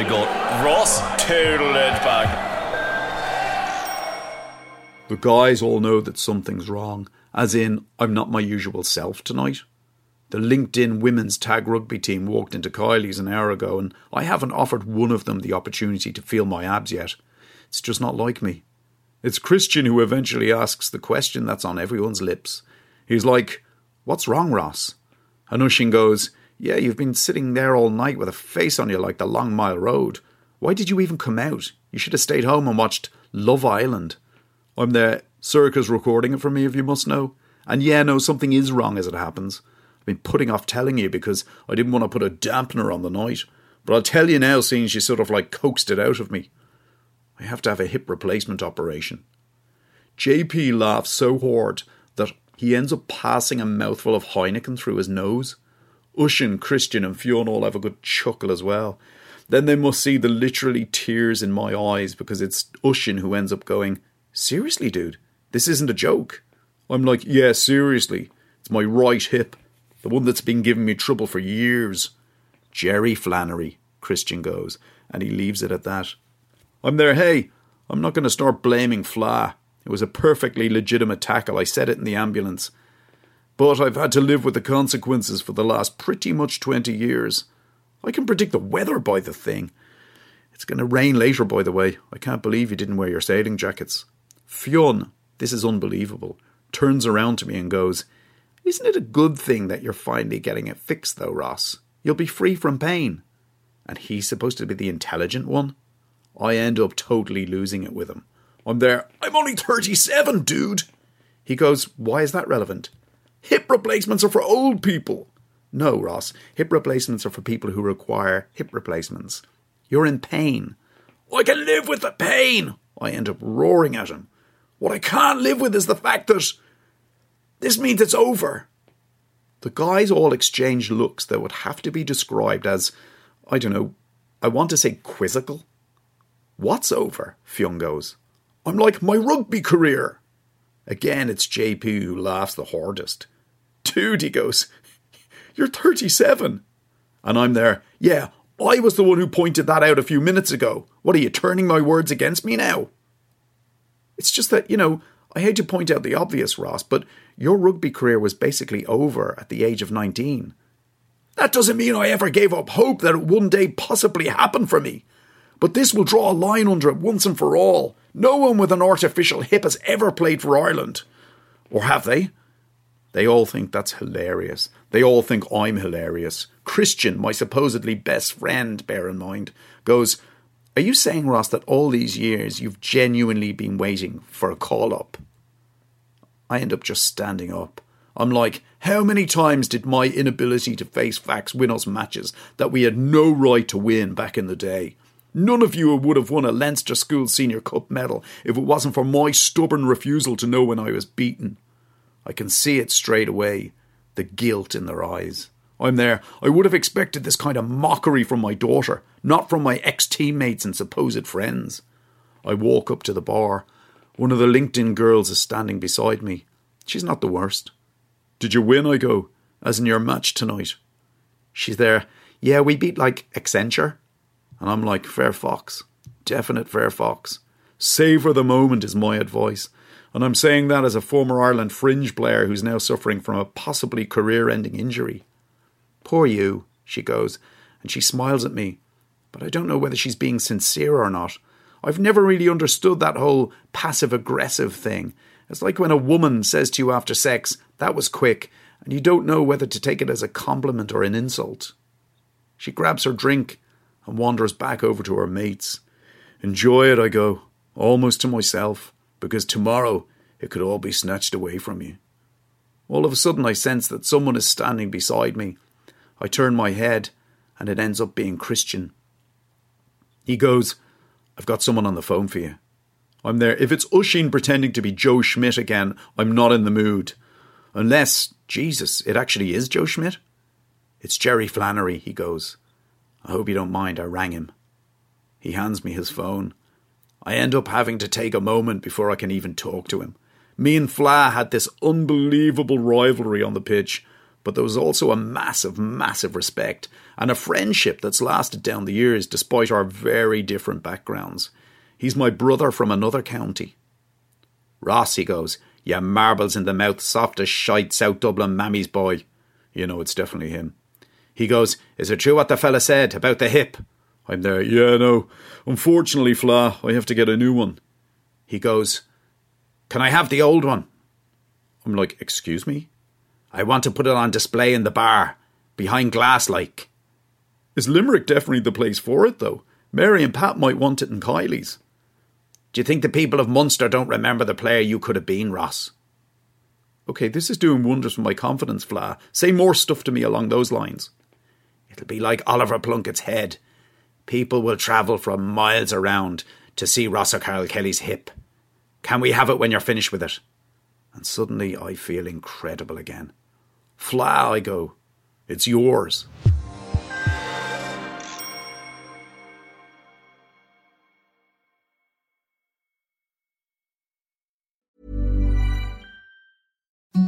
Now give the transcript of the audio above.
My god. Ross it back. The guys all know that something's wrong, as in, I'm not my usual self tonight. The LinkedIn women's tag rugby team walked into Kiely's an hour ago, and I haven't offered one of them the opportunity to feel my abs yet. It's just not like me. It's Christian who eventually asks the question that's on everyone's lips. He's like, What's wrong, Ross? And Oisinn goes, Yeah, you've been sitting there all night with a face on you like the Long Mile Road. Why did you even come out? You should have stayed home and watched Love Island. I'm there. Sorcha's recording it for me, if you must know. And yeah, no, something is wrong as it happens. I've been putting off telling you because I didn't want to put a dampener on the night. But I'll tell you now, seeing she sort of like coaxed it out of me. I have to have a hip replacement operation. JP laughs so hard that he ends up passing a mouthful of Heineken through his nose. Oisinn, Christian, and Fionn all have a good chuckle as well. Then they must see the literally tears in my eyes because it's Oisinn who ends up going, Seriously, dude, this isn't a joke. I'm like, Yeah, seriously. It's my right hip, the one that's been giving me trouble for years. Jerry Flannery, Christian goes, and he leaves it at that. I'm there, hey, I'm not going to start blaming Fla. It was a perfectly legitimate tackle. I said it in the ambulance. But I've had to live with the consequences for the last pretty much 20 years. I can predict the weather by the thing. It's going to rain later, by the way. I can't believe you didn't wear your sailing jackets. Fionn, this is unbelievable, turns around to me and goes, Isn't it a good thing that you're finally getting it fixed, though, Ross? You'll be free from pain. And he's supposed to be the intelligent one? I end up totally losing it with him. I'm there, I'm only 37, dude. He goes, Why is that relevant? Hip replacements are for old people. No, Ross, hip replacements are for people who require hip replacements. You're in pain. I can live with the pain. I end up roaring at him. What I can't live with is the fact that this means it's over. The guys all exchange looks that would have to be described as, I don't know, I want to say quizzical. What's over? Fionn goes. I'm like my rugby career. Again, it's JP who laughs the hardest. Dude, he goes, You're 37. And I'm there, Yeah, I was the one who pointed that out a few minutes ago. What are you turning my words against me now? It's just that, you know, I hate to point out the obvious, Ross, but your rugby career was basically over at the age of 19. That doesn't mean I ever gave up hope that it one day possibly happen for me. But this will draw a line under it once and for all. No one with an artificial hip has ever played for Ireland. Or have they? They all think that's hilarious. They all think I'm hilarious. Christian, my supposedly best friend, bear in mind, goes, Are you saying, Ross, that all these years you've genuinely been waiting for a call up? I end up just standing up. I'm like, how many times did my inability to face facts win us matches that we had no right to win back in the day? None of you would have won a Leinster School Senior Cup medal if it wasn't for my stubborn refusal to know when I was beaten. I can see it straight away the guilt in their eyes. I'm there. I would have expected this kind of mockery from my daughter, not from my ex teammates and supposed friends. I walk up to the bar. One of the LinkedIn girls is standing beside me. She's not the worst. Did you win? I go, as in your match tonight. She's there. Yeah, we beat like Accenture. And I'm like, fair fox. Definite fair fox. Savour the moment is my advice. And I'm saying that as a former Ireland fringe player who's now suffering from a possibly career ending injury. Poor you, she goes, and she smiles at me. But I don't know whether she's being sincere or not. I've never really understood that whole passive aggressive thing. It's like when a woman says to you after sex, that was quick, and you don't know whether to take it as a compliment or an insult. She grabs her drink and wanders back over to her mates. Enjoy it, I go, almost to myself, because tomorrow it could all be snatched away from you. All of a sudden, I sense that someone is standing beside me. I turn my head, and it ends up being Christian. He goes, I've got someone on the phone for you. I'm there. If it's Oisinn pretending to be Joe Schmidt again, I'm not in the mood. Unless, Jesus, it actually is Joe Schmidt? It's Jerry Flannery, he goes. I hope you don't mind, I rang him. He hands me his phone. I end up having to take a moment before I can even talk to him. Me and Fla had this unbelievable rivalry on the pitch, but there was also a massive, massive respect and a friendship that's lasted down the years despite our very different backgrounds. He's my brother from another county. Ross, he goes, ya marbles in the mouth, soft as shite, South Dublin mammy's boy. You know, it's definitely him. He goes, Is it true what the fella said about the hip? I'm there, yeah, no. Unfortunately, Fla, I have to get a new one. He goes, Can I have the old one? I'm like, Excuse me? I want to put it on display in the bar, behind glass like. Is Limerick definitely the place for it, though? Mary and Pat might want it in Kiely's. Do you think the people of Munster don't remember the player you could have been, Ross? Okay, this is doing wonders for my confidence, Fla. Say more stuff to me along those lines. It'll be like Oliver Plunkett's head. People will travel from miles around to see Ross O'Carroll Kelly's hip. Can we have it when you're finished with it? And suddenly I feel incredible again. Fla, I go. It's yours.